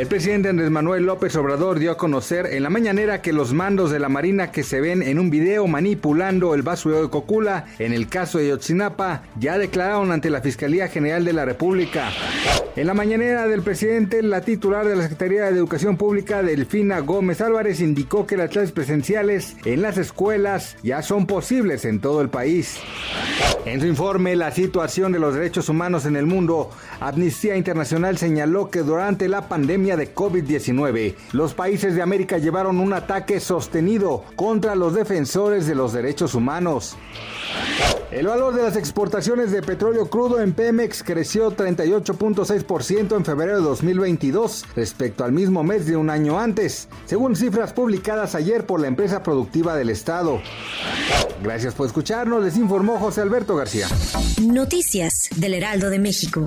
El presidente Andrés Manuel López Obrador dio a conocer en la mañanera que los mandos de la Marina que se ven en un video manipulando el basurero de Cocula en el caso de Yotzinapa ya declararon ante la Fiscalía General de la República. En la mañanera del presidente, la titular de la Secretaría de Educación Pública, Delfina Gómez Álvarez, indicó que las clases presenciales en las escuelas ya son posibles en todo el país. En su informe, La situación de los derechos humanos en el mundo, Amnistía Internacional señaló que durante la pandemia de COVID-19, los países de América llevaron un ataque sostenido contra los defensores de los derechos humanos. El valor de las exportaciones de petróleo crudo en Pemex creció 38.6% en febrero de 2022 respecto al mismo mes de un año antes, según cifras publicadas ayer por la empresa productiva del Estado. Gracias por escucharnos, les informó José Alberto García. Noticias del Heraldo de México.